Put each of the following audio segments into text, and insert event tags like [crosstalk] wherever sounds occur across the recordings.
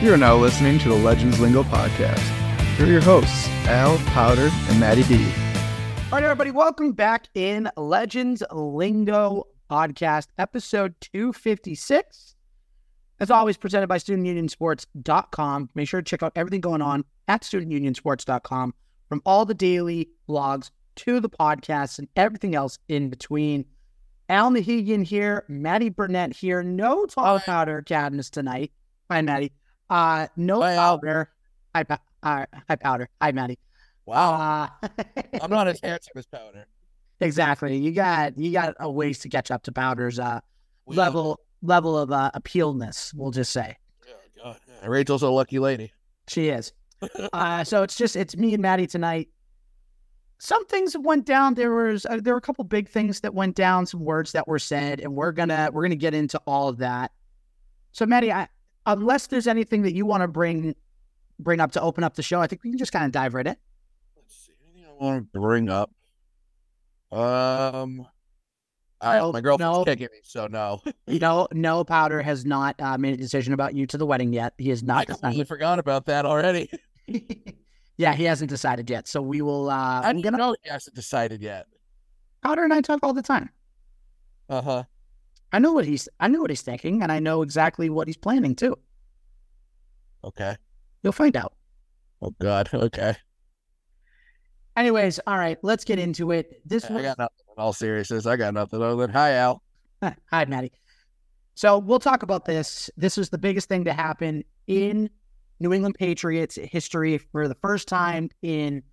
You are now listening to the Legends Lingo podcast. Here are your hosts, Al, Powder, and Maddie B. All right, everybody, welcome back in Legends Lingo podcast, episode 256. As always, presented by StudentUnionSports.com. Make sure to check out everything going on at StudentUnionSports.com from all the daily blogs to the podcasts and everything else in between. Al Nahigian here, Maddie Burnett here. No tall powder cadness tonight. Hi, Maddie. Uh, no Hi, powder. Hi, pa- uh, hi, powder. Hi, Maddie. Wow. Uh, [laughs] I'm not as handsome as Powder. exactly. You got you got a ways to catch up to powder's uh, level level of uh, appealness. We'll just say Oh, God. Yeah, Rachel's a lucky lady. she is. [laughs] uh, so it's just it's me and Maddie tonight. Some things went down. There was uh, there were a couple big things that went down. Some words that were said, and we're gonna we're gonna get into all of that. So Maddie, I, unless there's anything that you want to bring bring up to open up the show, I think we can just kind of dive right in. Let's see. Anything I want to bring up? Um, I, No, my girlfriend's no. kicking me, so no. [laughs] No, no, Powder has not uh, made a decision about you to the wedding yet. He has I not completely decided. forgot about that already. [laughs] [laughs] yeah, he hasn't decided yet. So we will. Uh, I didn't gonna, know he hasn't decided yet. Powder and I talk all the time. Uh huh. I know what he's. I know what he's thinking, and I know exactly what he's planning too. Okay. You'll find out. Oh God. [laughs] Okay. Anyways, all right, let's get into it. This I was got nothing. In all seriousness, I got nothing other than hi, Al. hi, Maddie. So we'll talk about this. This was the biggest thing to happen in New England Patriots history for the first time in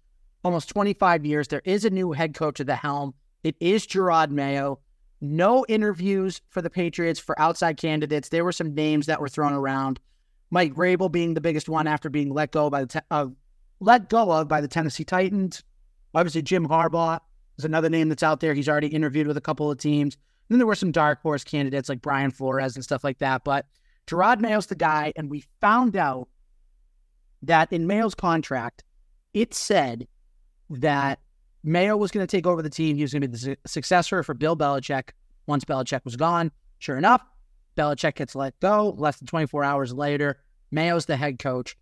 almost 25 years. There is a new head coach at the helm. It is Jerod Mayo. No interviews for the Patriots for outside candidates. There were some names that were thrown around. Mike Vrabel being the biggest one after being let go by the te- uh, let go of by the Tennessee Titans. Obviously, Jim Harbaugh is another name that's out there. He's already interviewed with a couple of teams. then there were some dark horse candidates like Brian Flores and stuff like that. But Jerod Mayo's the guy, and we found out that in Mayo's contract, it said that Mayo was going to take over the team. He was going to be the su- successor for Bill Belichick once Belichick was gone. Sure enough, Belichick gets let go. Less than 24 hours later, Mayo's the head coach.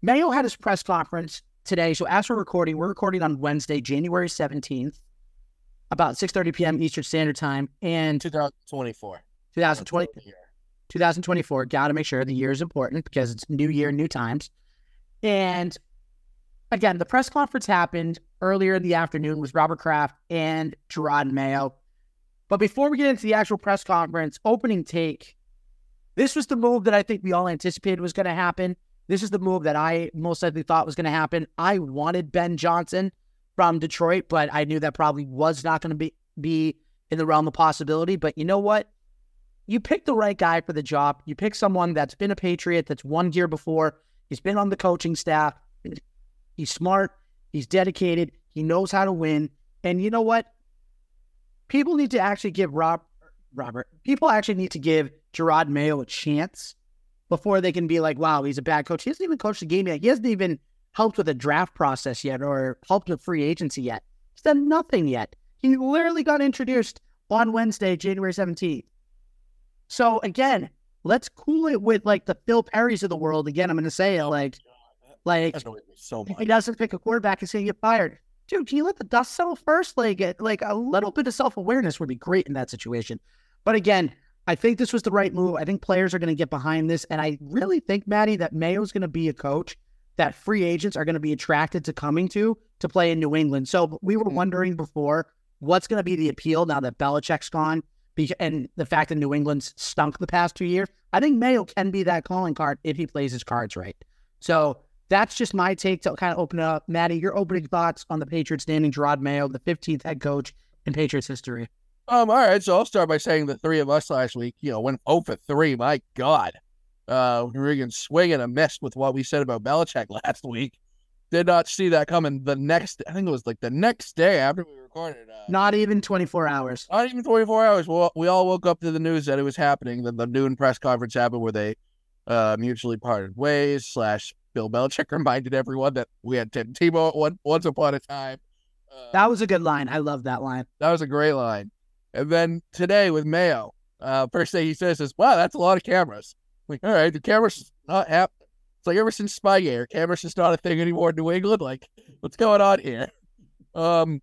Mayo had his press conference today. So as we're recording, we're recording on Wednesday, January 17th, about 6.30 p.m. Eastern Standard Time. And 2024. 2020, 2024, got to make sure the year is important because it's new year, new times. And again, the press conference happened earlier in the afternoon with Robert Kraft and Jerod Mayo. But before we get into the actual press conference, opening take, this was the move that I think we all anticipated was going to happen. This is the move that I most likely thought was going to happen. I wanted Ben Johnson from Detroit, but I knew that probably was not going to be, be in the realm of possibility. But you know what? you pick the right guy for the job. You pick someone that's been a Patriot, that's won here before. He's been on the coaching staff. He's smart. He's dedicated. He knows how to win. And you know what? People need to actually give Rob, Robert, people actually need to give Jerod Mayo a chance before they can be like, wow, he's a bad coach. He hasn't even coached the game yet. He hasn't even helped with a draft process yet or helped with free agency yet. He's done nothing yet. He literally got introduced on Wednesday, January 17th. So again, let's cool it with like the Phil Perrys of the world. Again, I'm going to say like, like so if he doesn't pick a quarterback, he's going to get fired. Dude, can you let the dust settle first? Like, it, like a little bit of self awareness would be great in that situation. But again, I think this was the right move. I think players are going to get behind this, and I really think Maddie that Mayo's going to be a coach that free agents are going to be attracted to coming to to play in New England. So we were wondering before what's going to be the appeal now that Belichick's gone, and the fact that New England's stunk the past two years. I think Mayo can be that calling card if he plays his cards right. So that's just my take to kind of open it up. Maddie, your opening thoughts on the Patriots naming Jerod Mayo the 15th head coach in Patriots history. Um, all right, so I'll start by saying the three of us last week, you know, went 0 for 3. My God. Uh, we were again swinging a miss with what we said about Belichick [laughs] last week. Did not see that coming the next, I think it was like the next day after we recorded. Uh, Not even 24 hours. not even 24 hours. Well, we all woke up to the news that it was happening. Then the noon press conference happened where they uh, mutually parted ways. Slash, Bill Belichick [laughs] reminded everyone that we had Tim Tebow one, once upon a time. Uh, That was a good line. I love that line. that was a great line. And then today with Mayo, uh, first thing he says is, "Wow, that's a lot of cameras." Like, all right, the camera's not app. It's like ever since Spygate, camera's just not a thing anymore in New England. Like, what's going on here? Um,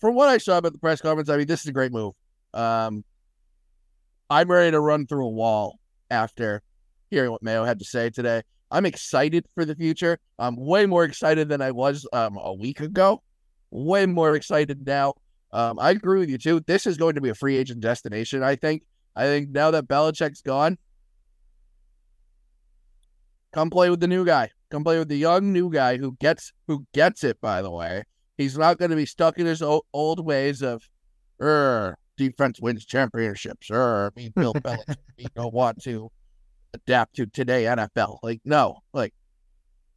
from what I saw about the press conference, I mean, this is a great move. Um, I'm ready to run through a wall after hearing what Mayo had to say today. I'm excited for the future. I'm way more excited than I was um, a week ago. Way more excited now. Um, I agree with you too. This is going to be a free agent destination. I think. I think now that Belichick's gone, come play with the new guy. Come play with the young new guy who gets who gets it. By the way, he's not going to be stuck in his old, old ways of, er, defense wins championships. Er, me Bill [laughs] Belichick. We don't want to adapt to today NFL. Like no, like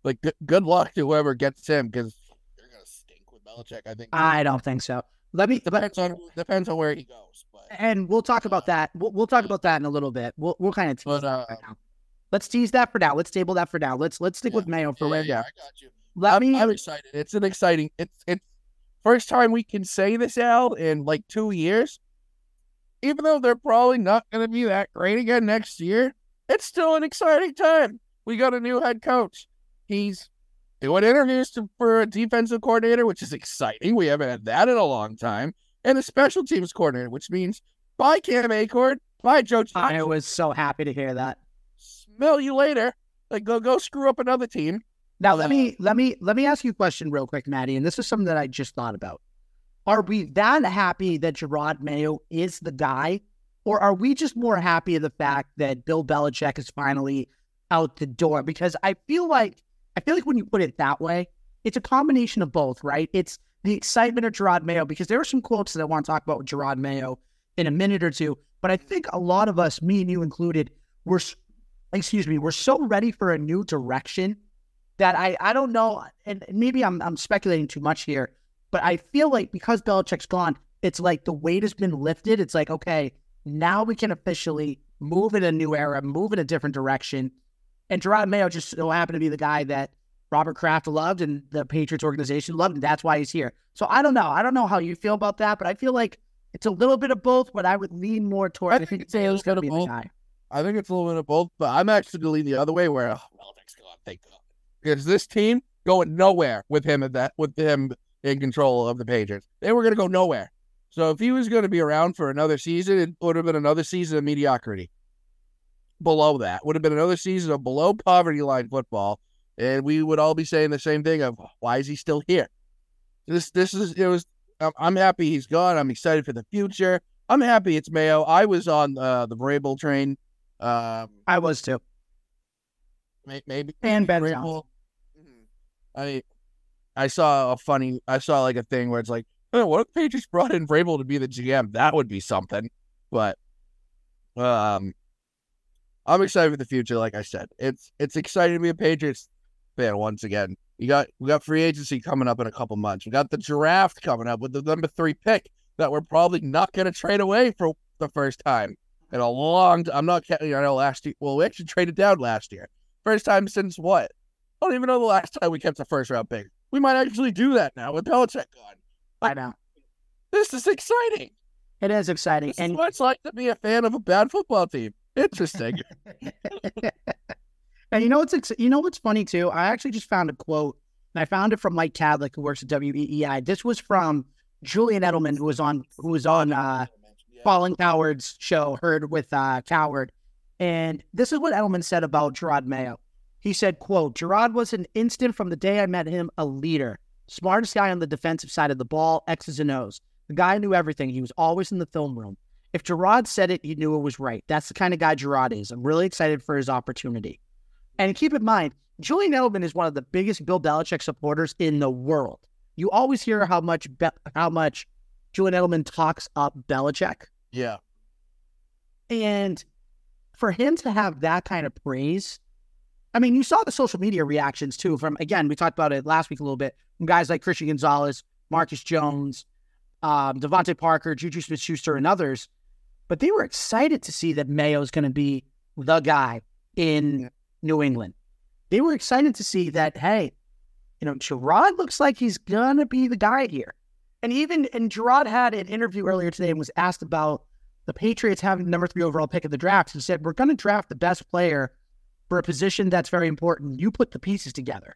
like good, good luck to whoever gets him because they're gonna stink with Belichick. I think. I don't think so. Let me. Depends on depends on where he goes, but and we'll talk about that. We'll, we'll talk about that in a little bit. We'll we'll kind of tease But, that uh, now. Let's tease that for now. Let's table that for now. Let's let's stick with Mayo for yeah, where. yeah, I got you. Let I'm, me. I'm excited. It's an exciting. It's it's first time we can say this Al in like two years. Even though they're probably not going to be that great again next year, it's still an exciting time. We got a new head coach. He's doing interviews to, for a defensive coordinator, which is exciting. We haven't had that in a long time, and a special teams coordinator, which means bye Cam Achord, bye Joe. I was so happy to hear that. Smell you later. Like go go screw up another team. Now let me let me let me ask you a question real quick, Maddie, and this is something that I just thought about. Are we that happy that Jerod Mayo is the guy, or are we just more happy of the fact that Bill Belichick is finally out the door? Because I feel like I feel like when you put it that way, it's a combination of both, right? It's the excitement of Jerod Mayo because there are some quotes that I want to talk about with Jerod Mayo in a minute or two. But I think a lot of us, me and you included, were excuse me, we're so ready for a new direction that I I don't know, and maybe I'm I'm speculating too much here, but I feel like because Belichick's gone, it's like the weight has been lifted. It's like okay, now we can officially move in a new era, move in a different direction. And Jerod Mayo just so happened to be the guy that Robert Kraft loved and the Patriots organization loved, and that's why he's here. So I don't know. I don't know how you feel about that, but I feel like it's a little bit of both. But I would lean more towards. I I think it's a little Mayo's going to be of the both. guy. I think it's a little bit of both, but I'm actually going to lean the other way where oh, Belichick's gone. Thank God. Because this team going nowhere with him at that with him in control of the Patriots. They were going to go nowhere. So if he was going to be around for another season, it would have been another season of mediocrity. Below that would have been another season of below poverty line football, and we would all be saying the same thing of why is he still here? This this is it was. I'm, happy he's gone. I'm excited for the future. I'm happy it's Mayo. I was on uh, the Vrabel train. Um, I was too. may- maybe And Ben Vrabel- Johnson. I I saw a funny. I saw like a thing where it's like, oh, what if the Patriots brought in Vrabel to be the GM? That would be something. But um, I'm excited for the future. Like I said, it's it's exciting to be a Patriots fan once again. You got we got free agency coming up in a couple months. We got the draft coming up with the number three pick that we're probably not going to trade away for the first time in a long. I'm not counting. I know last year. Well, we actually traded down last year. First time since what? I don't even know the last time we kept a first round pick. We might actually do that now with Belichick gone. I know. This is exciting. It is exciting. This and is what it's like to be a fan of a bad football team. Interesting. [laughs] and you know what's ex- you know what's funny too? I actually just found a quote, and I found it from Mike Tadlick, who works at WEEI. This was from Julian Edelman, who was on who was on uh, Colin Cowherd's show, Herd with uh, Cowherd, and this is what Edelman said about Jerod Mayo. He said, "quote Jerod was an instant from the day I met him, a leader, smartest guy on the defensive side of the ball, X's and O's. The guy knew everything. He was always in the film room. If Jerod said it, he knew it was right. That's the kind of guy Jerod is. I'm really excited for his opportunity. And keep in mind, Julian Edelman is one of the biggest Bill Belichick supporters in the world. You always hear how much Be- how much Julian Edelman talks up Belichick, yeah. and for him to have that kind of praise, I mean, you saw the social media reactions too. From again, we talked about it last week a little bit. Guys like Christian Gonzalez, Marcus Jones, um, DeVante Parker, Juju Smith-Schuster, and others. But they were excited to see that Mayo's going to be the guy in New England. They were excited to see that, hey, you know, Jerod looks like he's going to be the guy here. And even, and Jerod had an interview earlier today and was asked about the Patriots having the number three overall pick of the draft, he said, We're going to draft the best player for a position that's very important. You put the pieces together.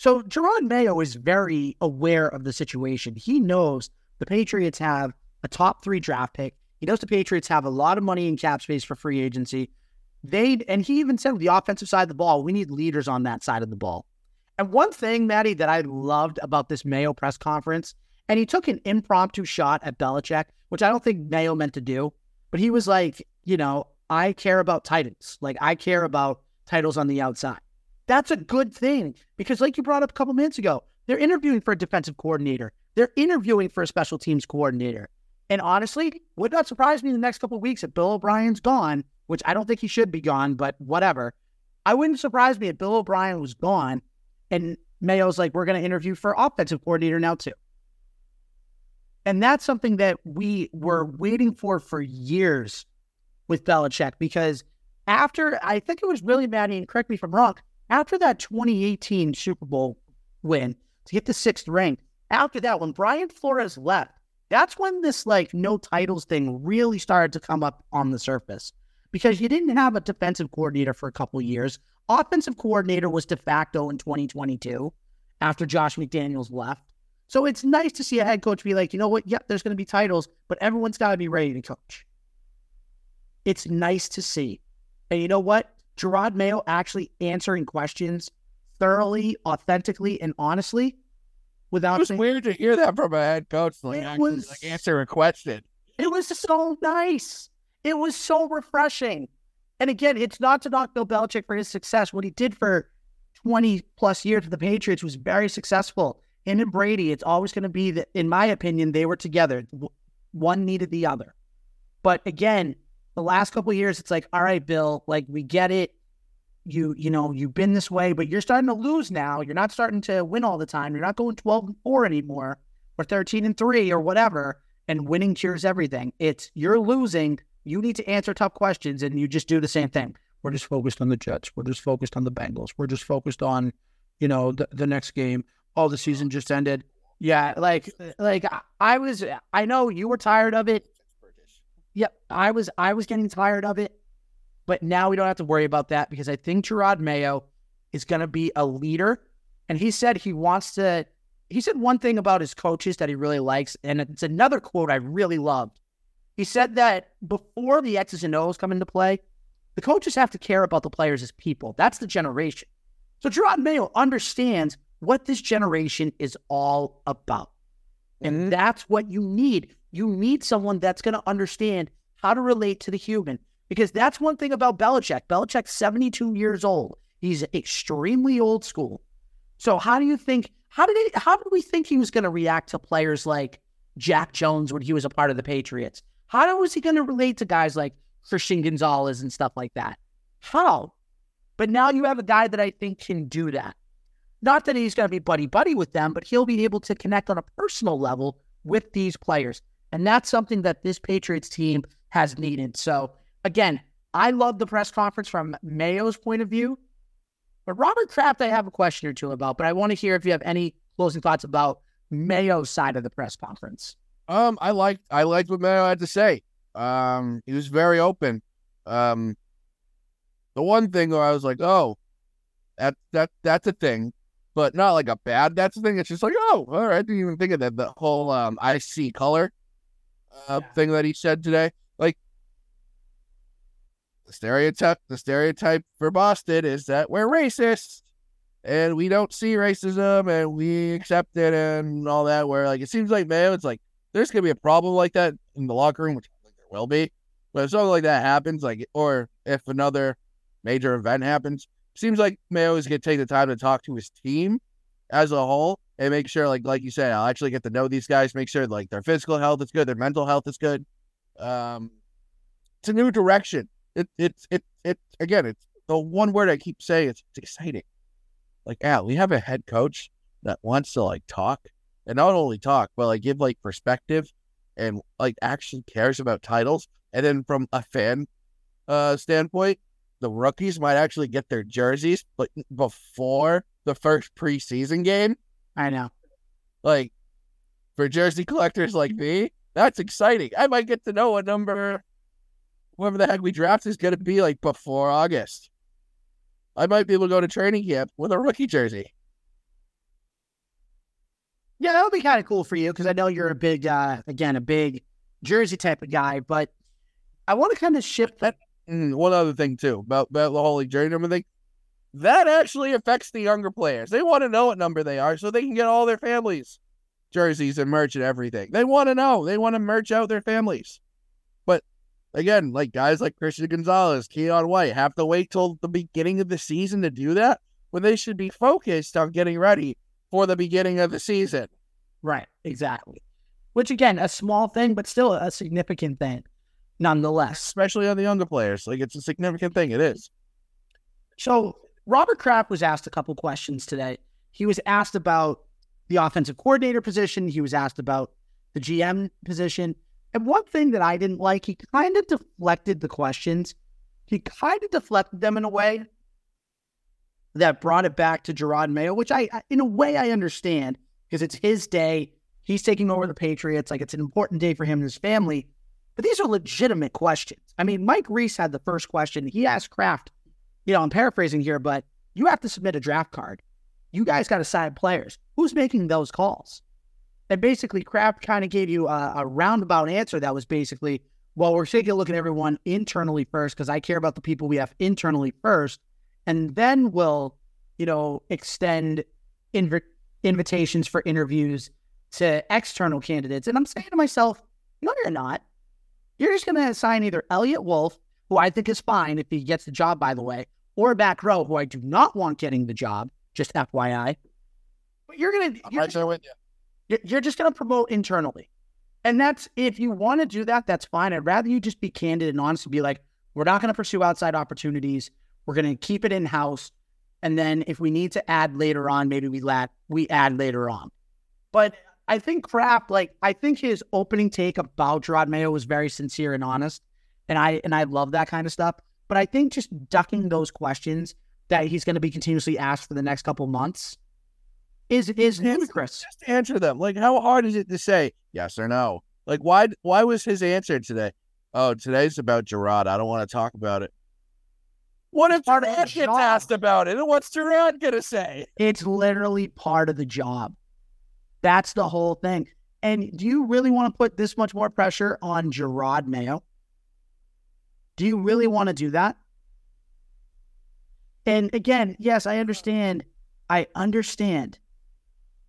So Jerod Mayo is very aware of the situation. He knows the Patriots have a top three draft pick. He knows the Patriots have a lot of money in cap space for free agency. They and he even said the offensive side of the ball, we need leaders on that side of the ball. And one thing, Maddie, that I loved about this Mayo press conference, and he took an impromptu shot at Belichick, which I don't think Mayo meant to do, but he was like, you know, I care about titles. Like I care about titles on the outside. That's a good thing because, like you brought up a couple minutes ago, they're interviewing for a defensive coordinator. They're interviewing for a special teams coordinator. And honestly, would not surprise me in the next couple weeks if Bill O'Brien's gone, which I don't think he should be gone, but whatever. I wouldn't surprise me if Bill O'Brien was gone and Mayo's like, we're going to interview for offensive coordinator now, too. And that's something that we were waiting for for years with Belichick because after, I think it was really Maddie, and correct me if I'm wrong, after that 2018 Super Bowl win to get the sixth ring, after that, when Brian Flores left, that's when this like no titles thing really started to come up on the surface because you didn't have a defensive coordinator for a couple years. Offensive coordinator was de facto in 2022 after Josh McDaniels left. So it's nice to see a head coach be like, you know what? Yep, there's going to be titles, but everyone's got to be ready to coach. It's nice to see. And you know what? Jerod Mayo actually answering questions thoroughly, authentically, and honestly without It was saying, weird to hear that from a head coach, like It actually was- like answer a question. It was so nice. It was so refreshing. And again, it's not to knock Bill Belichick for his success. What he did for 20 plus years with the Patriots was very successful. Him and Brady, it's always going to be that, in my opinion, they were together. One needed the other. But again, the last couple of years, it's like, all right, Bill, like we get it. You, you know, you've been this way, but you're starting to lose now. You're not starting to win all the time. You're not going 12 and 4 anymore or 13 and 3 or whatever and winning cures everything. It's you're losing. You need to answer tough questions, and you just do the same thing. We're just focused on the Jets. We're just focused on the Bengals. We're just focused on, you know, the, the next game. Oh, the season just ended. Yeah, like, like I was. I know you were tired of it. Yep, I was. I was getting tired of it, but now we don't have to worry about that because I think Jerod Mayo is going to be a leader, and he said he wants to he said one thing about his coaches that he really likes, and it's another quote I really loved. He said that before the X's and O's come into play, the coaches have to care about the players as people. That's the generation. So Jerod Mayo understands what this generation is all about. And mm-hmm. that's what you need. You need someone that's going to understand how to relate to the human. Because that's one thing about Belichick. Belichick's 72 years old. He's extremely old school. So how do you think how did he, how did we think he was going to react to players like Jack Jones when he was a part of the Patriots? How was he going to relate to guys like Christian Gonzalez and stuff like that? How? But now you have a guy that I think can do that. Not that he's going to be buddy buddy with them, but he'll be able to connect on a personal level with these players. And that's something that this Patriots team has needed. So again, I love the press conference from Mayo's point of view. But Robert Kraft, I have a question or two about, but I want to hear if you have any closing thoughts about Mayo's side of the press conference. Um, I liked I liked what Mayo had to say. Um, he was very open. Um, the one thing where I was like, oh, that that that's a thing, but not like a bad. That's a thing. It's just like, oh, all right. I didn't even think of that. The whole um, I see color, uh, Yeah. thing that he said today. Like the stereotype, the stereotype for Boston is that we're racist and we don't see racism and we accept it and all that. Where like it seems like Mayo, it's like there's gonna be a problem like that in the locker room, which I think there will be. But if something like that happens, like or if another major event happens, seems like Mayo is gonna take the time to talk to his team as a whole and make sure, like like you said, I'll actually get to know these guys, make sure like their physical health is good, their mental health is good. Um, it's a new direction. It it's it it again, it's the one word I keep saying. It's, it's exciting. Like, Al, we have a head coach that wants to like talk and not only talk, but like give like perspective and like actually cares about titles. And then from a fan uh standpoint, the rookies might actually get their jerseys, but before the first preseason game. I know. Like for jersey collectors like me, That's exciting. I might get to know what number, whoever the heck we draft is going to be like before August. I might be able to go to training camp with a rookie jersey. Yeah, that would be kind of cool for you because I know you're a big, uh, again, a big jersey type of guy. But I want to kind of shift that. Mm, one other thing too about, about the whole jersey number thing, that actually affects the younger players. They want to know what number they are so they can get all their families jerseys and merch and everything. They want to know. They want to merch out their families. But again, like guys like Christian Gonzalez, Keion White have to wait till the beginning of the season to do that when they should be focused on getting ready for the beginning of the season. Right, exactly. Which again, a small thing, but still a significant thing nonetheless. Especially on the younger players. Like it's a significant thing. It is. So Robert Kraft was asked a couple questions today. He was asked about the offensive coordinator position. He was asked about the GM position. And one thing that I didn't like, he kind of deflected the questions. He kind of deflected them in a way that brought it back to Jerod Mayo, which I, in a way, I understand because it's his day. He's taking over the Patriots. Like it's an important day for him and his family. But these are legitimate questions. I mean, Mike Reiss had the first question. He asked Kraft, you know, I'm paraphrasing here, but you have to submit a draft card. You guys got to sign players. Who's making those calls? And basically, Kraft kind of gave you a, a, roundabout answer that was basically, well, we're taking a look at everyone internally first because I care about the people we have internally first, and then we'll, you know, extend inv- invitations for interviews to external candidates. And I'm saying to myself, no, you're not. You're just going to assign either Eliot Wolf, who I think is fine if he gets the job, by the way, or Matt Groh, who I do not want getting the job, just FYI. But you're going to. I'm right there with you. You're just going to promote internally. And that's, if you want to do that, that's fine. I'd rather you just be candid and honest and be like, we're not going to pursue outside opportunities. We're going to keep it in house. And then if we need to add later on, maybe we let we add later on. But I think Kraft, like I think his opening take about Jerod Mayo was very sincere and honest, and I and I love that kind of stuff. But I think just ducking those questions that he's going to be continuously asked for the next couple months is is ludicrous. Just answer them. Like, how hard is it to say yes or no? Like, why why was his answer today? Oh, today's about Jerod. I don't want to talk about it. What if Jerod gets asked about it? And what's Jerod gonna say? It's literally part of the job. That's the whole thing. And do you really want to put this much more pressure on Jerod Mayo? Do you really want to do that? And again, yes, I understand. I understand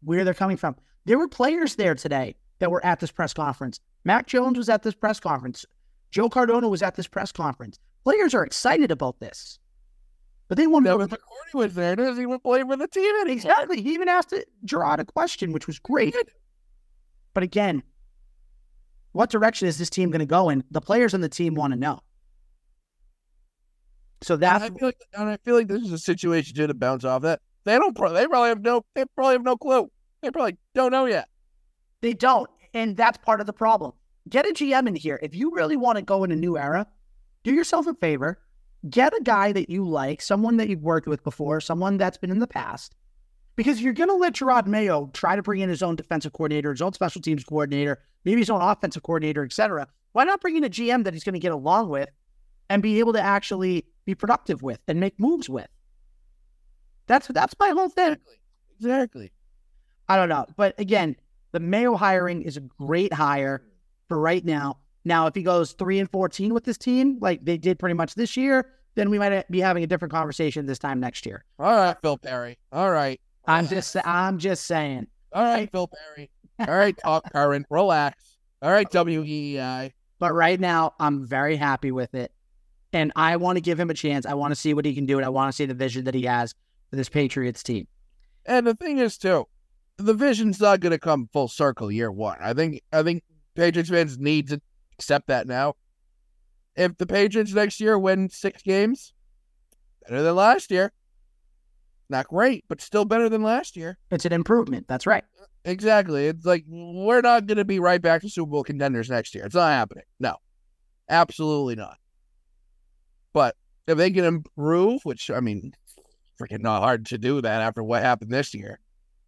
where they're coming from. There were players there today that were at this press conference. Mac Jones was at this press conference. Joe Cardona was at this press conference. Players are excited about this. But they want to. But McCourty was there. Doesn't even play for the team anymore. Exactly. He even asked Jerod a question, which was great. But again, what direction is this team going to go in? The players on the team want to know. So that's. I feel like, and I feel like this is a situation to bounce off that they don't. They probably have no. They probably have no clue. They probably don't know yet. They don't, and that's part of the problem. Get a GM in here if you really want to go in a new era. Do yourself a favor get a guy that you like, someone that you've worked with before, someone that's been in the past. Because you're going to let Jerod Mayo try to bring in his own defensive coordinator, his own special teams coordinator, maybe his own offensive coordinator, etc. Why not bring in a GM that he's going to get along with and be able to actually be productive with and make moves with? That's that's my whole thing. Exactly. I don't know, but again, the Mayo hiring is a great hire for right now. Now, if he goes three and fourteen with this team, like they did pretty much this year, then we might be having a different conversation this time next year. All right, Phil Perry. All right. I'm just I'm just saying. All right, Phil Perry. All right, talk current. Relax. All right, WEI. But right now, I'm very happy with it. And I want to give him a chance. I want to see what he can do. And I want to see the vision that he has for this Patriots team. And the thing is, too, the vision's not going to come full circle year one. I think I think Patriots fans need to accept that now. If the Patriots next year win six games, better than last year. Not great, but still better than last year. It's an improvement. That's right. Exactly. It's like we're not going to be right back to Super Bowl contenders next year. It's not happening. No, absolutely not. But if they can improve, which I mean, freaking not hard to do that after what happened this year,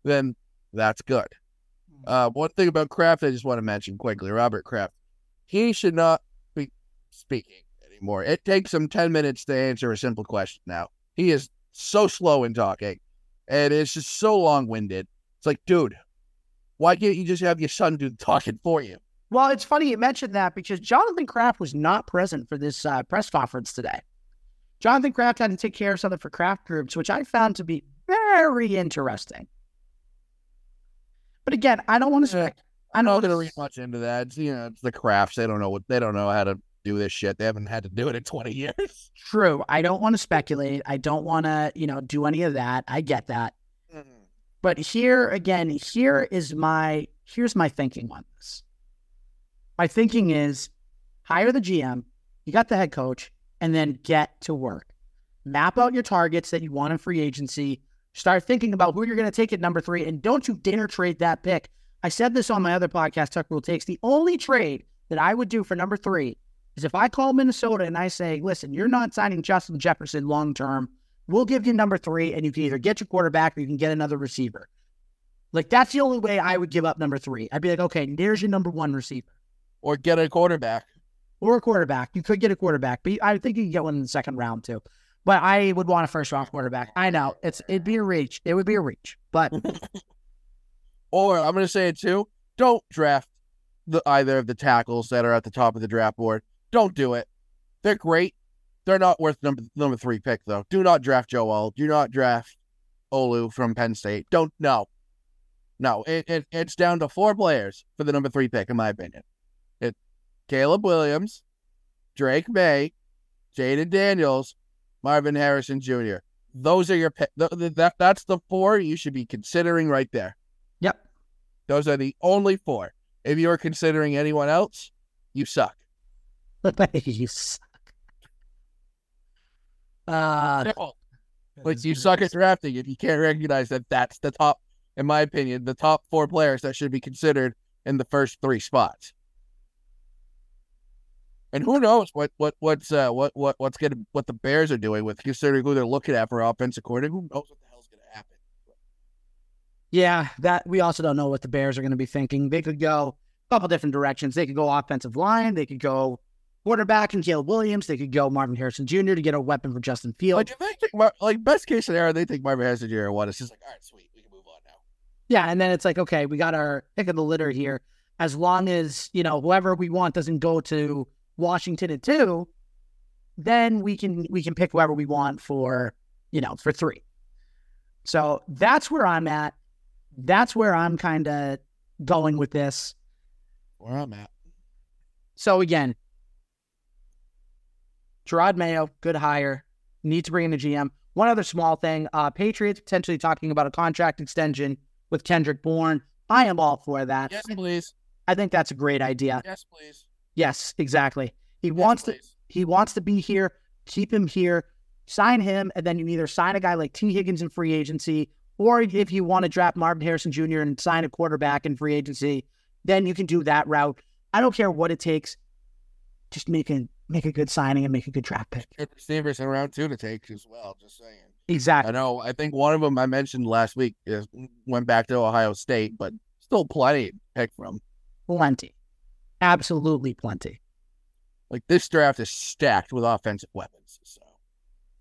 then that's good. Uh, one thing about Kraft, I just want to mention quickly Robert Kraft. He should not be speaking anymore. It takes him 10 minutes to answer a simple question now. He is so slow in talking, and it's just so long winded. It's like, dude, why can't you just have your son do the talking for you? Well, it's funny you mentioned that because Jonathan Kraft was not present for this uh, press conference today. Jonathan Kraft had to take care of something for Kraft Groups, which I found to be very interesting. But again, I don't want to. Yeah. I I'm don't gonna wanna- read much into that. It's, you know, it's the Krafts. They don't know what they don't know how to do this shit. They haven't had to do it in 20 years. True. I don't want to speculate. I don't want to, you know, do any of that. I get that. But here again, here is my here's my thinking on this. My thinking is hire the GM, you got the head coach, and then get to work. Map out your targets that you want in free agency. Start thinking about who you're going to take at number three, and don't you dare trade that pick. I said this on my other podcast, Tuck Rule Takes. The only trade that I would do for number three is if I call Minnesota and I say, listen, you're not signing Justin Jefferson long term. We'll give you number three, and you can either get your quarterback or you can get another receiver. Like, that's the only way I would give up number three. I'd be like, okay, there's your number one receiver Or get a quarterback. or a quarterback. You could get a quarterback, but I think you can get one in the second round too. But I would want a first round quarterback. I know it's it'd be a reach. It would be a reach, but [laughs] Or I'm going to say it too. Don't draft the either of the tackles that are at the top of the draft board. Don't do it. They're great. They're not worth number number three pick though. Do not draft Joel. Do not draft Olu from Penn State. Don't no. No, it, it it's down to four players for the number three pick, in my opinion. It Caleb Williams, Drake Maye, Jayden Daniels, Marvin Harrison Jr. Those are your pick. Th- th- that that's the four you should be considering right there. yep. Those are the only four. If you're considering anyone else, you suck. you suck. Uh, Like you suck at drafting if you can't recognize that that's the top, in my opinion, the top four players that should be considered in the first three spots. And who knows what what what's uh what what what's gonna what the Bears are doing with considering who they're looking at for offensive coordinator. Who knows what the hell's gonna happen? Yeah, that we also don't know what the Bears are going to be thinking. They could go a couple different directions. They could go offensive line. They could go quarterback and Caleb Williams. They could go Marvin Harrison Jr. to get a weapon for Justin Like Fields. they think Mar- like best case scenario, they think Marvin Harrison Jr. won. It's just like all right, sweet, we can move on now. Yeah, and then it's like, okay, we got our pick of the litter here. As long as you know whoever we want doesn't go to Washington at two, then we can we can pick whoever we want for you know for three. So that's where I'm at. That's where I'm kind of going with this. Where I'm at. So again, Jerod Mayo, good hire. Need to bring in a GM. One other small thing: uh, Patriots potentially talking about a contract extension with Kendrick Bourne. I am all for that. Yes, please. I think that's a great idea. Yes, please. Yes, exactly. He Yes, wants to. He wants to be here. Keep him here. Sign him, and then you either sign a guy like Tee Higgins in free agency, or if you want to draft Marvin Harrison Jr. and sign a quarterback in free agency, then you can do that route. I don't care what it takes. Just make a make a good signing and make a good draft pick. Good receivers in round two to take as well. Just saying. Exactly. I know. I think one of them I mentioned last week is went back to Ohio State, but still plenty to pick from. Plenty. Absolutely plenty. Like this draft is stacked with offensive weapons. So,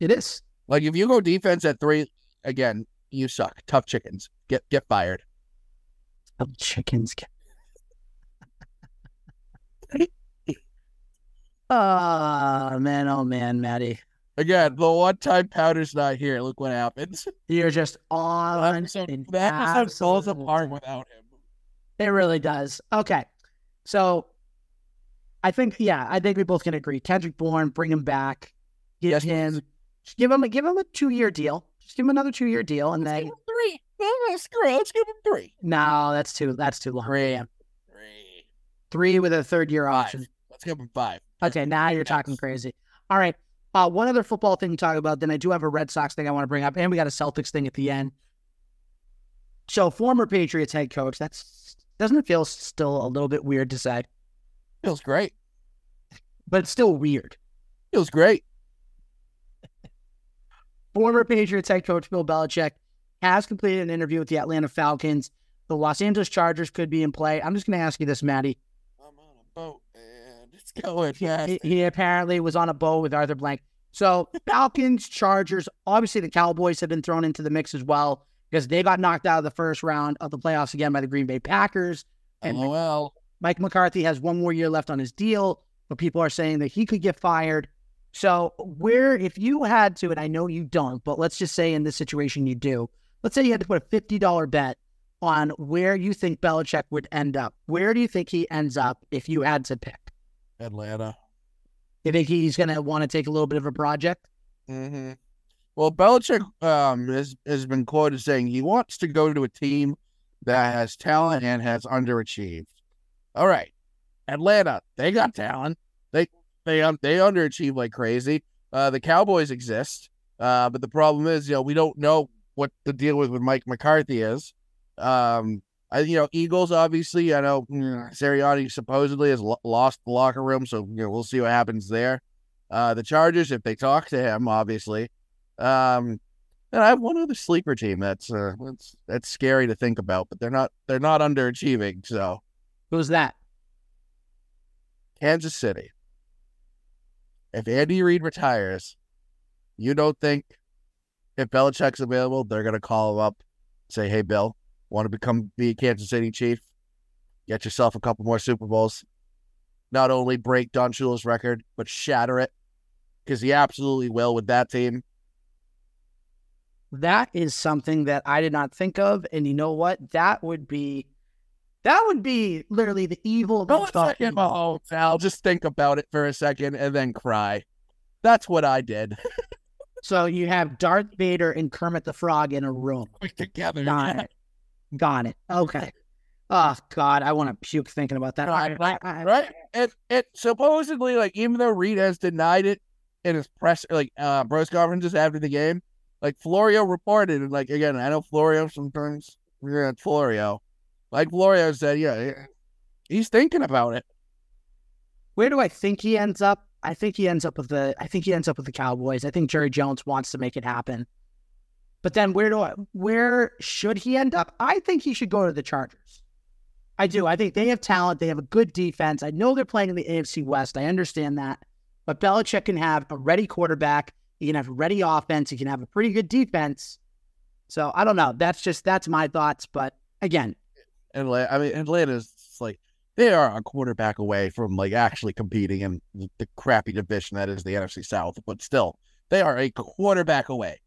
It is. like if you go defense at three, again, you suck. Tough chickens. Get get fired. Tough chickens. get oh [laughs] man, oh man, Maddie. Again, the one time Powder's not here. Look what happens. You're just on So an that falls apart without him. It really does. Okay. So I think, yeah, I think we both can agree. Kendrick Bourne, bring him back. Give Yes, him just give him a give him a two year deal. Just give him another two year deal and Let's then give him three. It. Let's give him three. no, that's too that's too long. Three. Three. Three with a third year Five. option. Let's give him five. Okay, now you're talking crazy. All right. Uh, one other football thing to talk about, then I do have a Red Sox thing I want to bring up, and we got a Celtics thing at the end. So, former Patriots head coach, that's doesn't it feel still a little bit weird to say, Feels great. but it's still weird. Feels great. Former Patriots head coach Bill Belichick has completed an interview with the Atlanta Falcons. The Los Angeles Chargers could be in play. I'm just going to ask you this, Maddie. I'm on a boat and it's going fast. He, he apparently was on a boat with Arthur Blank. So [laughs] Falcons, Chargers, obviously the Cowboys have been thrown into the mix as well because they got knocked out of the first round of the playoffs again by the Green Bay Packers. And LOL. Mike McCarthy has one more year left on his deal, but people are saying that he could get fired. So, where, if you had to, and I know you don't, but let's just say in this situation you do, let's say you had to put a $50 bet on where you think Belichick would end up. Where do you think he ends up if you had to pick? Atlanta. You think he's going to want to take a little bit of a project? Mm-hmm. Well, Belichick um, has, has been quoted saying he wants to go to a team that has talent and has underachieved. All right. Atlanta, they got talent. They they um they underachieve like crazy. Uh, the Cowboys exist, uh, but the problem is, you know, we don't know what the deal with with Mike McCarthy is. Um, I you know Eagles obviously. I know you Sirianni supposedly has lo- lost the locker room, so you know we'll see what happens there. Uh, the Chargers, if they talk to him, obviously. Um, and I have one other sleeper team that's uh that's that's scary to think about, but they're not they're not underachieving. So Who's that? Kansas City. If Andy Reid retires, you don't think if Belichick's available, they're gonna call him up, say, "Hey, Bill, want to become be a Kansas City Chief? Get yourself a couple more Super Bowls. Not only break Don Shula's record, but shatter it, because he absolutely will with that team. That is something that I did not think of. And you know what? That would be that would be literally the evil. Go a second, Mahomes. Al, just think about it for a second and then cry. That's what I did. So you have Darth Vader and Kermit the Frog in a room. [laughs] Together. Got it. Got it. Okay. Oh God, I want to puke thinking about that. Right, right, right. It it supposedly like even though Reid has denied it in his press like uh press conferences after the game, like Florio reported and like again I know Florio sometimes yeah Florio, like Florio said yeah he's thinking about it. Where do I think he ends up? I think he ends up with the. I think he ends up with the Cowboys. I think Jerry Jones wants to make it happen. But then where do I? Where should he end up? I think he should go to the Chargers. I do. I think they have talent. They have a good defense. I know they're playing in the AFC West. I understand that. But Belichick can have a ready quarterback. He can have a ready offense. He can have a pretty good defense. So I don't know. That's just that's my thoughts. But again, Atlanta. I mean, Atlanta's like they are a quarterback away from like actually competing in the crappy division that is the NFC South. But still, they are a quarterback away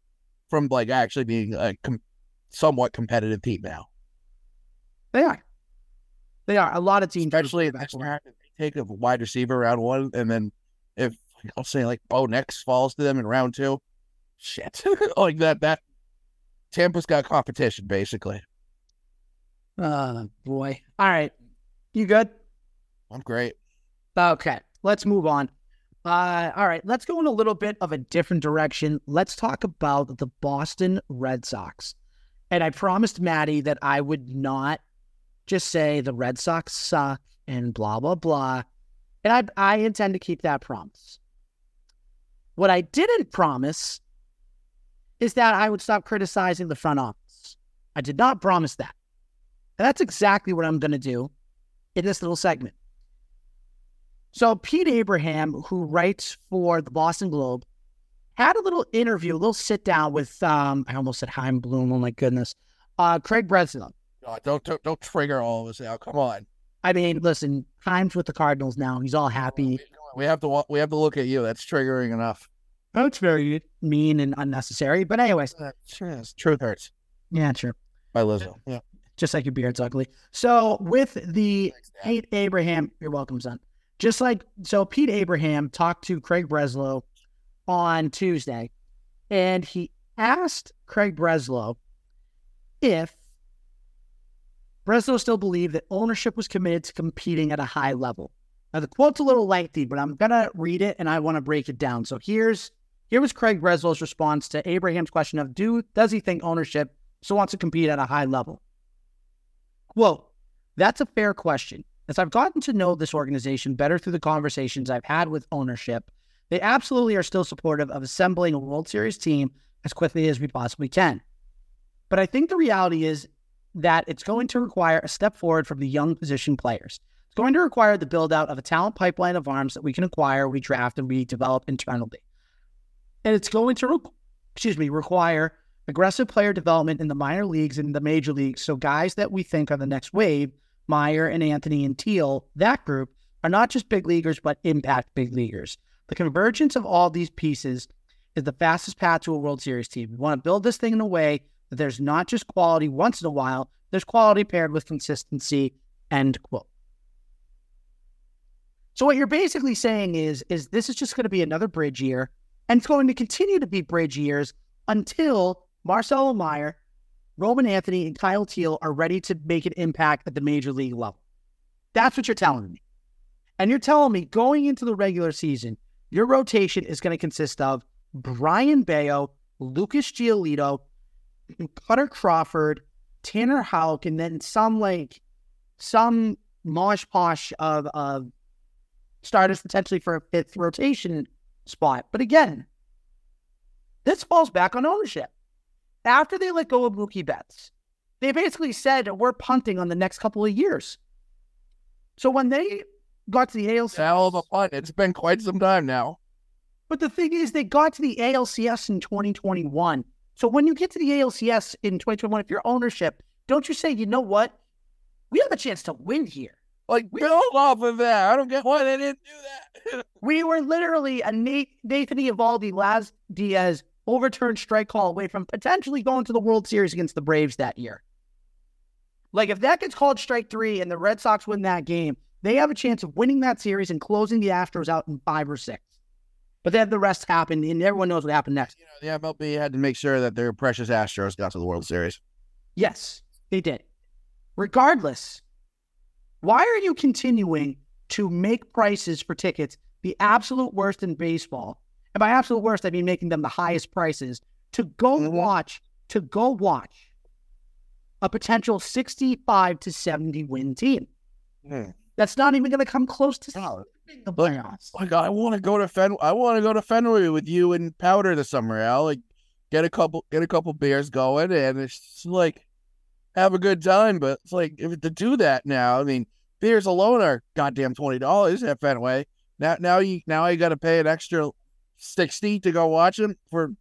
from like actually being a com- somewhat competitive team now. they are. They are. A lot of teams, Especially if they take a wide receiver round one, and then if I'll say like Bo Nix falls to them in round two, shit, [laughs] like that. That Tampa's got competition basically. Oh boy. All right. You good? I'm great. Okay. Let's move on. Uh, all right. Let's go in a little bit of a different direction. Let's talk about the Boston Red Sox. And I promised Maddie that I would not just say the Red Sox suck and blah, blah, blah. And I, I intend to keep that promise. What I didn't promise is that I would stop criticizing the front office. I did not promise that. And that's exactly what I'm going to do in this little segment. So, Pete Abraham, who writes for the Boston Globe, had a little interview, a little sit down with, um, I almost said Chaim Bloom. Oh my goodness. Uh, Craig Breslow. Oh, don't, don't don't trigger all of us now. Come on. I mean, listen, Chaim's with the Cardinals now. He's all happy. We have to we have to look at you. That's triggering enough. That's very mean and unnecessary. But, anyways, Uh, sure. Truth hurts. yeah, sure. By Lizzo. Yeah. Just like your beard's ugly. So, with the Pete Abraham, you're welcome, son. Just like so, Pete Abraham talked to Craig Breslow on Tuesday, and he asked Craig Breslow if Breslow still believed that ownership was committed to competing at a high level. Now the quote's a little lengthy, but I'm gonna read it and I want to break it down. So here's here was Craig Breslow's response to Abraham's question of do does he think ownership still wants to compete at a high level? Quote, that's a fair question. As I've gotten to know this organization better through the conversations I've had with ownership, they absolutely are still supportive of assembling a World Series team as quickly as we possibly can. But I think the reality is that it's going to require a step forward from the young position players. It's going to require the build out of a talent pipeline of arms that we can acquire, we draft, and we develop internally. And it's going to, re- excuse me, require aggressive player development in the minor leagues and the major leagues. So guys that we think are the next wave, Meyer and Anthony and Teel, that group are not just big leaguers, but impact big leaguers. The convergence of all these pieces is the fastest path to a World Series team. We want to build this thing in a way that there's not just quality once in a while, there's quality paired with consistency. End quote. So what you're basically saying is, is this is just going to be another bridge year, and it's going to continue to be bridge years until Marcelo Meyer, Roman Anthony, and Kyle Teel are ready to make an impact at the major league level. That's what you're telling me. And you're telling me going into the regular season, your rotation is going to consist of Brayan Bello, Lucas Giolito, Kutter Crawford, Tanner Houck, and then some like some mosh posh of, of starters potentially for a fifth rotation spot. But again, this falls back on ownership. After they let go of Mookie Betts, they basically said we're punting on the next couple of years. So when they got to the ALCS, Hell of a punt. It's been quite some time now. but the thing is, they got to the ALCS in 2021. So when you get to the ALCS in 2021, if you're ownership, don't you say, you know what? We have a chance to win here. Like build off of that. I don't get why they didn't do that. [laughs] We were literally a Nate, Nathan Eovaldi, Laz Diaz overturned strike call away from potentially going to the World Series against the Braves that year. Like if that gets called strike three and the Red Sox win that game, they have a chance of winning that series and closing the Astros out in five or six. But then the rest happened, and everyone knows what happened next. you know, the MLB had to make sure that their precious Astros got to the World Series. Yes, they did. Regardless, why are you continuing to make prices for tickets the absolute worst in baseball? And by absolute worst, I mean making them the highest prices to go Mhm. watch, to go watch a potential 65 to 70 win team. That's not even going to come close to No. the playoffs. Like I want to go to Fen. I want to go to Fenway with you and Powder this summer, Al. Like get a couple, get a couple beers going, and it's just like have a good time. But it's like if to do that now, I mean, beers alone are goddamn twenty dollars at Fenway. Now, now you now you got to pay an extra sixty to go watch them for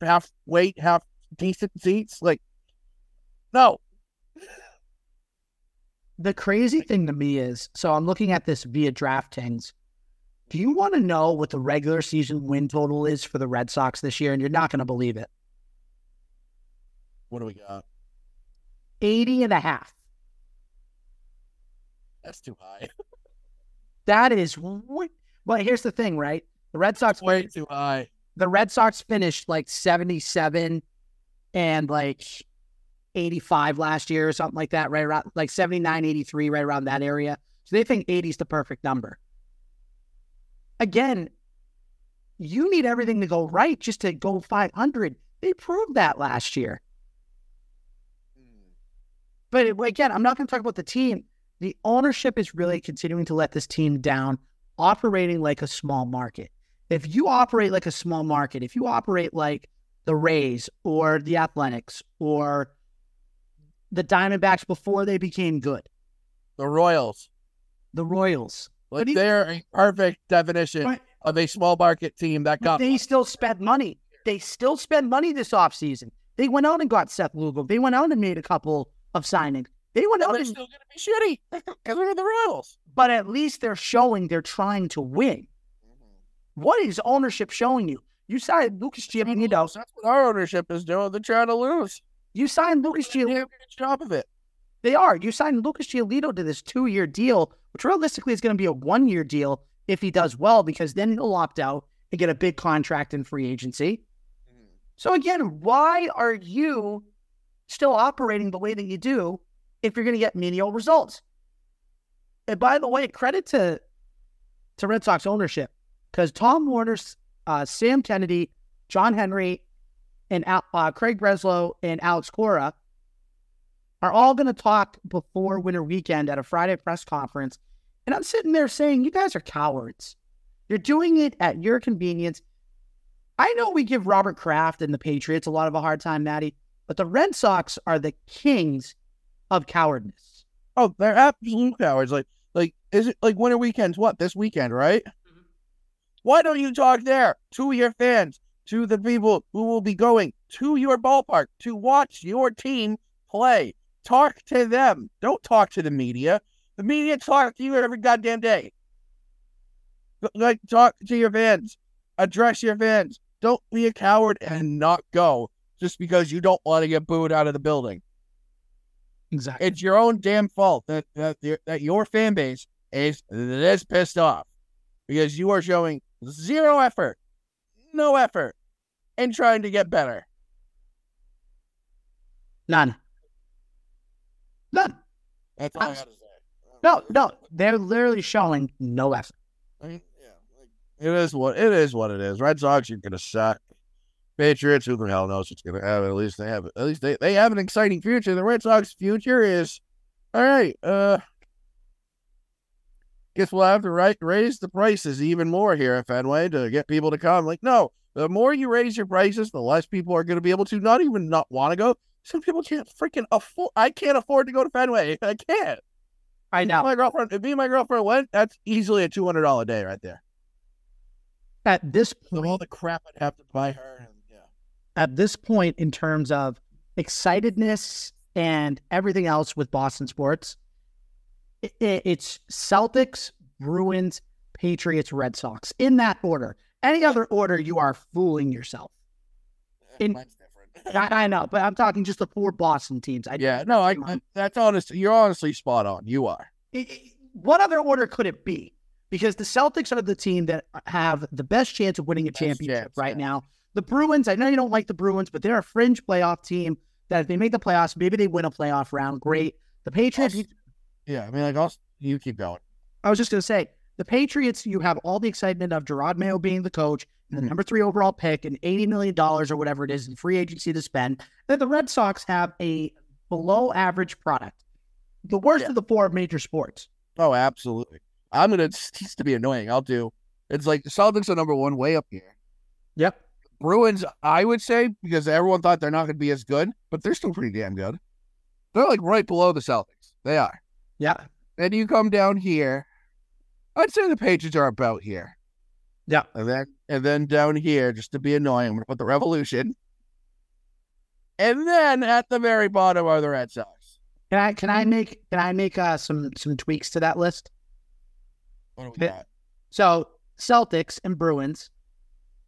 half weight, half decent seats. Like, no, The crazy thing to me is so I'm looking at this via DraftKings. Do you want to know what the regular season win total is for the Red Sox this year? And you're not going to believe it what do we got? 80 and a half. That's too high. [laughs] That is, well, here's the thing, right? The Red Sox, Way too high. the Red Sox finished like 77 and like 85 last year or something like that, right around like 79, 83, right around that area. So they think 80 is the perfect number. Again, you need everything to go right just to go 500. They proved that last year. But again, I'm not going to talk about the team. The ownership is really continuing to let this team down, operating like a small market. If you operate like a small market, if you operate like the Rays or the Athletics or the Diamondbacks before they became good, The Royals. the Royals, Like they're a perfect definition Right. of a small market team that got they still spent money. They still spend money this offseason. They went out and got Seth Lugo. They went out and made a couple of signings. They went out and. they're and still gonna be shitty [laughs] because they're the Royals. but at least they're showing they're trying to win. What is ownership showing you? You signed Lucas Giolito. That's what our ownership is doing. They're trying to lose. You signed Lucas Giolito. have a good job of it. They are. You signed Lucas Giolito to this two-year deal, which realistically is going to be a one-year deal if he does well, because then he'll opt out and get a big contract in free agency. Mm-hmm. So again, why are you still operating the way that you do if you're going to get menial results? And by the way, credit to to Red Sox ownership because Tom Werner, uh, Sam Kennedy, John Henry, and uh, Craig Breslow and Alex Cora are all going to talk before winter weekend at a Friday press conference. And I'm sitting there saying, you guys are cowards. You're doing it at your convenience. I know we give Robert Kraft and the Patriots a lot of a hard time, Maddie, but the Red Sox are the kings of cowardness. Oh, they're absolute cowards. Like, like, is it like winter weekends? What this weekend, right? Why don't you talk there to your fans, to the people who will be going to your ballpark to watch your team play? Talk to them. Don't talk to the media. The media talk to you every goddamn day. Like, talk to your fans. Address your fans. Don't be a coward and not go just because you don't want to get booed out of the building. Exactly. It's your own damn fault that that your- that your fan base is this pissed off because you are showing zero effort, no effort in trying to get better. None. None. That's all I gotta say. No, no. They're literally showing no effort. I mean, yeah, like, it is what it is. What it is. Red Sox, you're gonna suck. Patriots, who the hell knows what's gonna happen? At least they have, at least they, they have an exciting future. The Red Sox future is all right. Uh, guess we'll have to right, raise the prices even more here at Fenway to get people to come. Like, no, the more you raise your prices, the less people are gonna be able to not even not want to go. Some people can't freaking afford. I can't afford to go to Fenway. [laughs] I can't. I know. My girlfriend, if me and my girlfriend went, that's easily a two hundred dollar day right there. At this point, all the crap I'd have to buy her. And, yeah. at this point, in terms of excitedness and everything else with Boston sports, it's Celtics, Bruins, Patriots, Red Sox in that order. Any other order, you are fooling yourself. Eh, in- Mine's different. [laughs] I, I know, but I'm talking just the four Boston teams. I, yeah, no, I, I that's honest. You're honestly spot on. You are. I- I- what other order could it be? Because the Celtics are the team that have the best chance of winning a Best championship chance, right yeah. now. The Bruins, I know you don't like the Bruins, but they're a fringe playoff team that if they make the playoffs, maybe they win a playoff round. Great. The Patriots, Also- Yeah, I mean, like, I'll, you keep going. I was just going to say, the Patriots, you have all the excitement of Jerod Mayo being the coach, and the Mhm. number three overall pick, and $80 million or whatever it is in free agency to spend. Then the Red Sox have a below average product. The worst Yeah. of the four major sports. Oh, absolutely. I'm gonna [laughs] cease to be annoying. I'll do. It's like the Celtics are number one, way up here. Yep. Bruins, I would say, because everyone thought they're not going to be as good, but they're still pretty damn good. They're like right below the Celtics. They are. Yeah. Then you come down here. I'd say the Patriots are about here. Yeah. And then and then down here, just to be annoying, I'm gonna put the Revolution. And then at the very bottom are the Red Sox. Can I can I make can I make uh, some some tweaks to that list? What do we got? So Celtics and Bruins,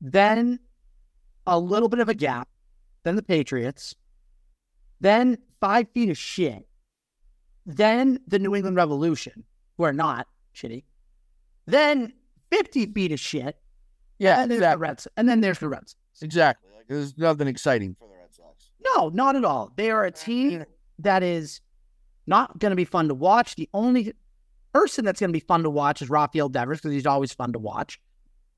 then a little bit of a gap, then the Patriots, then five feet of shit, then the New England Revolution, who are not shitty, then fifty feet of shit, Yeah, and there's the. Reds, and then there's the Reds. Exactly. Like there's nothing exciting for the Red Sox. No, not at all. They are a team that is not going to be fun to watch. The only person that's going to be fun to watch is Rafael Devers because he's always fun to watch.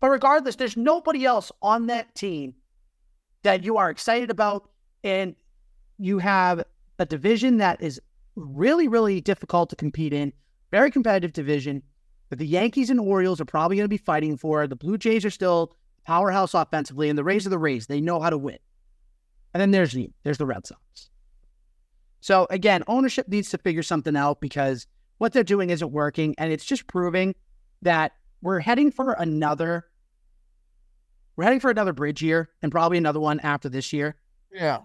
But regardless, there's nobody else on that team that you are excited about. And you have a division that is really, really difficult to compete in, very competitive division that the Yankees and Orioles are probably going to be fighting for. The Blue Jays are still powerhouse offensively, and the Rays are the Rays. They know how to win. And then there's the there's the Red Sox. So again, ownership needs to figure something out because what they're doing isn't working, and it's just proving that we're heading for another. We're heading for another bridge year, and probably another one after this year. Yeah.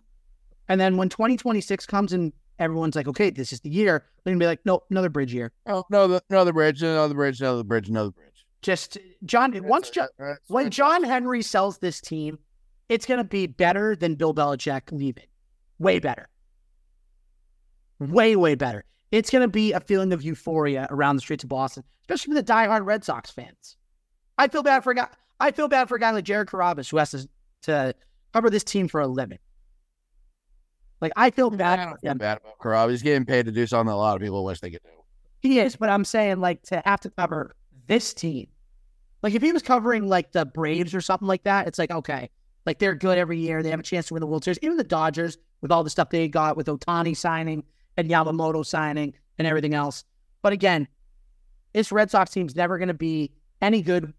And then when 2026 comes and everyone's like, "Okay, this is the year," they're gonna be like, "Nope, another bridge year." Oh no, the, another bridge, another bridge, another bridge, another bridge. Just John. Once John, when John Henry sells this team, it's going to be better than Bill Belichick leaving. Way better. Way, way better. It's going to be a feeling of euphoria around the streets of Boston, especially for the diehard Red Sox fans. I feel bad for a guy. I feel bad for a guy like Jared Carrabis who has to, to cover this team for a living. Like I feel I bad. don't feel bad about Karab. He's getting paid to do something a lot of people wish they could do. He is, but I'm saying like to have to cover this team. Like if he was covering like the Braves or something like that, it's like okay, like they're good every year. They have a chance to win the World Series. Even the Dodgers with all the stuff they got with Ohtani signing and Yamamoto signing and everything else. But again, this Red Sox team's never going to be any good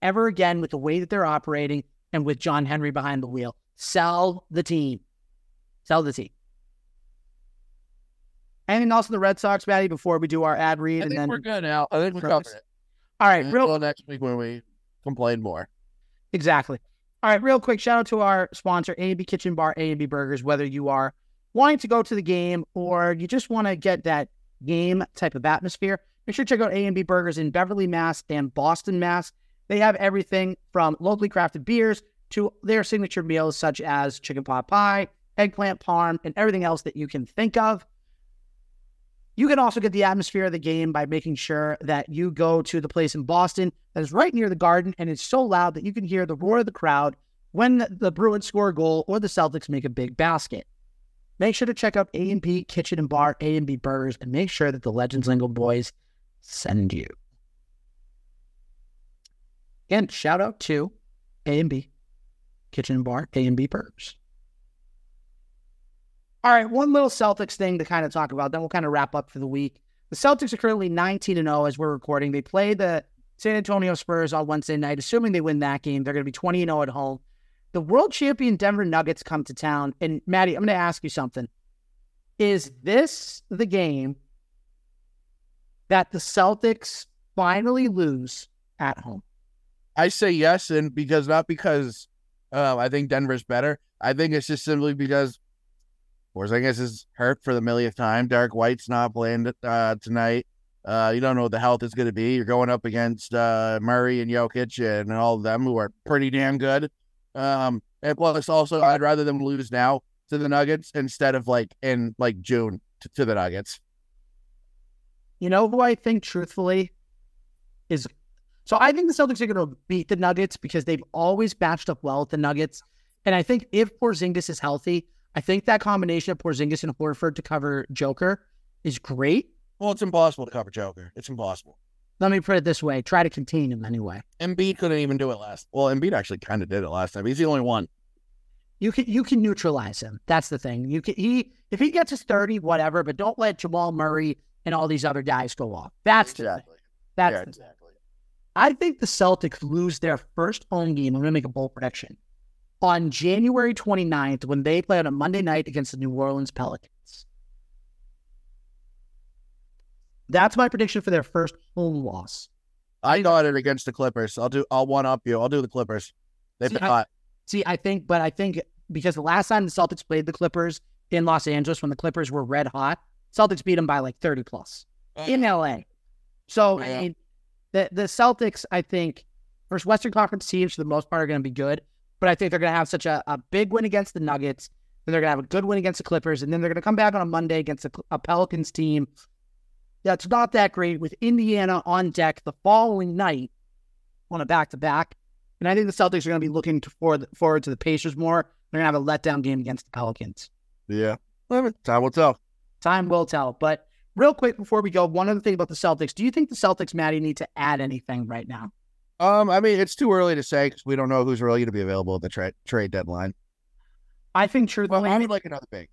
ever again with the way that they're operating and with John Henry behind the wheel. Sell the team. Sell the team. Anything else in the Red Sox, Maddie, before we do our ad read? I and think then we're good now. I think we covered it. all right, real Until next week when we complain more. Exactly. All right, real quick shout out to our sponsor, A and B Kitchen Bar, A and B Burgers. Whether you are wanting to go to the game or you just want to get that game type of atmosphere, make sure to check out A and B Burgers in Beverly, Mass, and Boston, Mass. They have everything from locally crafted beers to their signature meals such as chicken pot pie, eggplant parm, and everything else that you can think of. You can also get the atmosphere of the game by making sure that you go to the place in Boston that is right near the garden and it's so loud that you can hear the roar of the crowd when the Bruins score a goal or the Celtics make a big basket. Make sure to check out A&B Kitchen and Bar, A&B Burgers, and make sure that the Legends Lingo boys send you. Again, shout out to A&B Kitchen and Bar, A&B Burgers. All right, one little Celtics thing to kind of talk about, then we'll kind of wrap up for the week. The Celtics are currently 19 and 0 as we're recording. They play the San Antonio Spurs on Wednesday night. Assuming they win that game, they're going to be 20 and 0 at home. The world champion Denver Nuggets come to town. And Maddie, I'm going to ask you something. Is this the game that the Celtics finally lose at home? I say yes, and because not because um, I think Denver's better. I think it's just simply because Porzingis is hurt for the millionth time. Derrick White's not playing uh, tonight. Uh, you don't know what the health is going to be. You're going up against uh, Murray and Jokic and all of them who are pretty damn good. Um, and plus, also, I'd rather them lose now to the Nuggets instead of like in like June to, to the Nuggets. You know who I think, truthfully, is so I think the Celtics are going to beat the Nuggets because they've always matched up well with the Nuggets. And I think if Porzingis is healthy, I think that combination of Porzingis and Horford to cover Joker is great. Well, it's impossible to cover Joker. It's impossible. Let me put it this way: try to contain him anyway. Embiid couldn't even do it last. Well, Embiid actually kind of did it last time. He's the only one. You can you can neutralize him. That's the thing. You can he if he gets his thirty, whatever, but don't let Jamal Murray and all these other guys go off. That's the. That's yeah, exactly. I think the Celtics lose their first home game. I'm going to make a bold prediction on January 29th when they play on a Monday night against the New Orleans Pelicans. That's my prediction for their first home loss. I got it against the Clippers. I'll do. I'll one up you. I'll do the Clippers. They've See, been I- hot. See, I think, but I think because the last time the Celtics played the Clippers in Los Angeles when the Clippers were red hot, Celtics beat them by like 30 plus in mm. LA. So I mean, the the Celtics, I think, first Western Conference teams for the most part are going to be good, but I think they're going to have such a, a big win against the Nuggets, then they're going to have a good win against the Clippers, and then they're going to come back on a Monday against a, a Pelicans team that's not that great with Indiana on deck the following night on a back to back. And I think the Celtics are going to be looking to forward, forward to the Pacers more. They're going to have a letdown game against the Pelicans. Yeah. Time will tell. Time will tell. But real quick before we go, one other thing about the Celtics. Do you think the Celtics, Maddie, need to add anything right now? Um, I mean, it's too early to say because we don't know who's really going to be available at the trade trade deadline. I think truthfully, Well, I would like another big.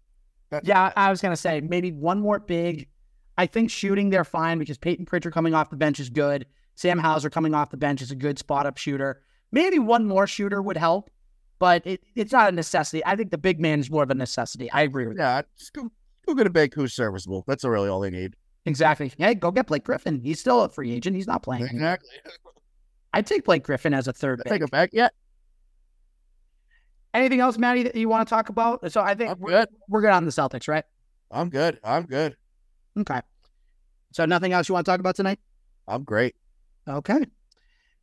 That's yeah, I was going to say maybe one more big. I think shooting they're fine because Peyton Pritchard coming off the bench is good. Sam Hauser coming off the bench is a good spot up shooter. Maybe one more shooter would help, but it, it's not a necessity. I think the big man is more of a necessity. I agree with that. yeah. Just go, go get a big who's serviceable. That's really all they need. Exactly. Yeah, go get Blake Griffin. He's still a free agent. He's not playing. Exactly. I'd take Blake Griffin as a third Take it back. Yeah, Anything else, Maddie, that you want to talk about? So I think I'm we're, good. we're good on the Celtics, right? I'm good. I'm good. Okay. So nothing else you want to talk about tonight? I'm great. Okay.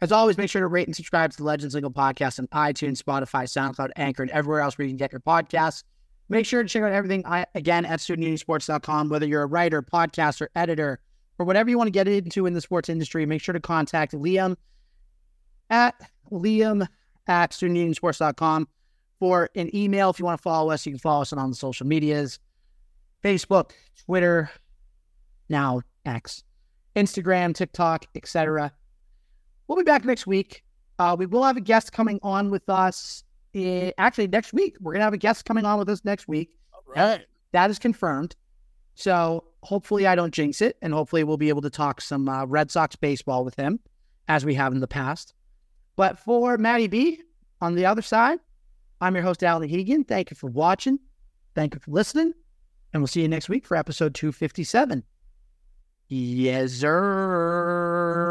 As always, make sure to rate and subscribe to the Legends Lingo Podcast on iTunes, Spotify, SoundCloud, Anchor, and everywhere else where you can get your podcasts. Make sure to check out everything I, again at studentunisports.com. Whether you're a writer, podcaster, editor, or whatever you want to get into in the sports industry, make sure to contact Liam at Liam at studentunisports.com for an email. If you want to follow us, you can follow us on the social medias Facebook, Twitter, now X, Instagram, TikTok, etc. We'll be back next week. Uh, we will have a guest coming on with us. eh, actually, next week we're gonna have a guest coming on with us next week. Hey, That is confirmed. So hopefully I don't jinx it, and hopefully we'll be able to talk some uh, Red Sox baseball with him, as we have in the past. But for Maddie B on the other side, I'm your host Alan Hegan. Thank you for watching. Thank you for listening, And we'll see you next week for episode 257. Yes, sir.